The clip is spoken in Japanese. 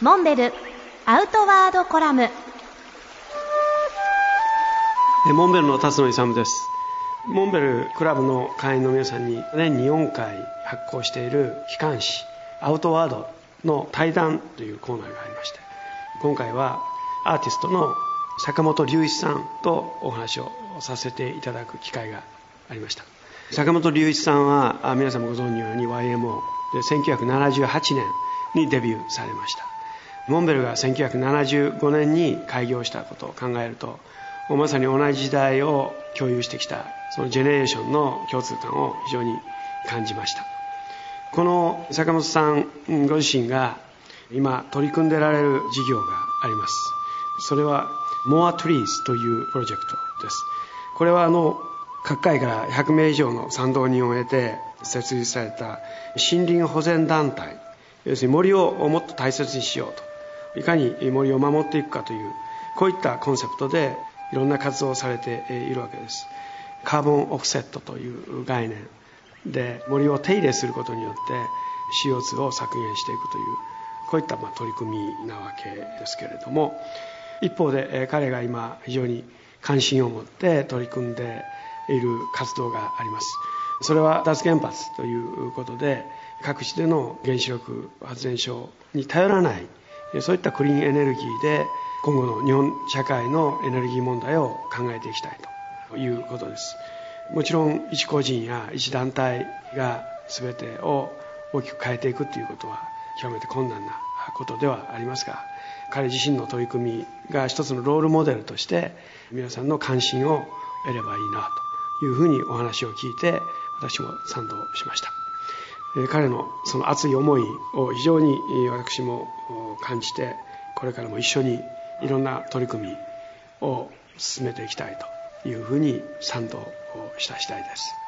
モンベルアウトワードコラム。モンベルの辰野勇です。モンベルクラブの会員の皆さんに年に4回発行している機関誌アウトワードの対談というコーナーがありまして今回はアーティストの坂本龍一さんとお話をさせていただく機会がありました。坂本龍一さんは皆さんもご存知のように YMO で1978年にデビューされました。モンベルが1975年に開業したことを考えるとまさに同じ時代を共有してきたそのジェネレーションの共通感を非常に感じました。この坂本さんご自身が今取り組んでられる事業があります。それは More Trees というプロジェクトです。これはあの各界から100名以上の賛同人を得て設立された森林保全団体要するに森をもっと大切にしようと。いかに森を守っていくかというこういったコンセプトでいろんな活動をされているわけです。カーボンオフセットという概念で森を手入れすることによって CO2 を削減していくというこういったま取り組みなわけですけれども一方で彼が今非常に関心を持って取り組んでいる活動があります。それは脱原発ということで各地での原子力発電所に頼らないそういったクリーンエネルギーで今後の日本社会のエネルギー問題を考えていきたいということです。もちろん一個人や一団体が全てを大きく変えていくということは極めて困難なことではありますが彼自身の取り組みが一つのロールモデルとして皆さんの関心を得ればいいなというふうにお話を聞いて私も賛同しました。彼のその熱い思いを非常に私も感じてこれからも一緒にいろんな取り組みを進めていきたいというふうに賛同をした次第です。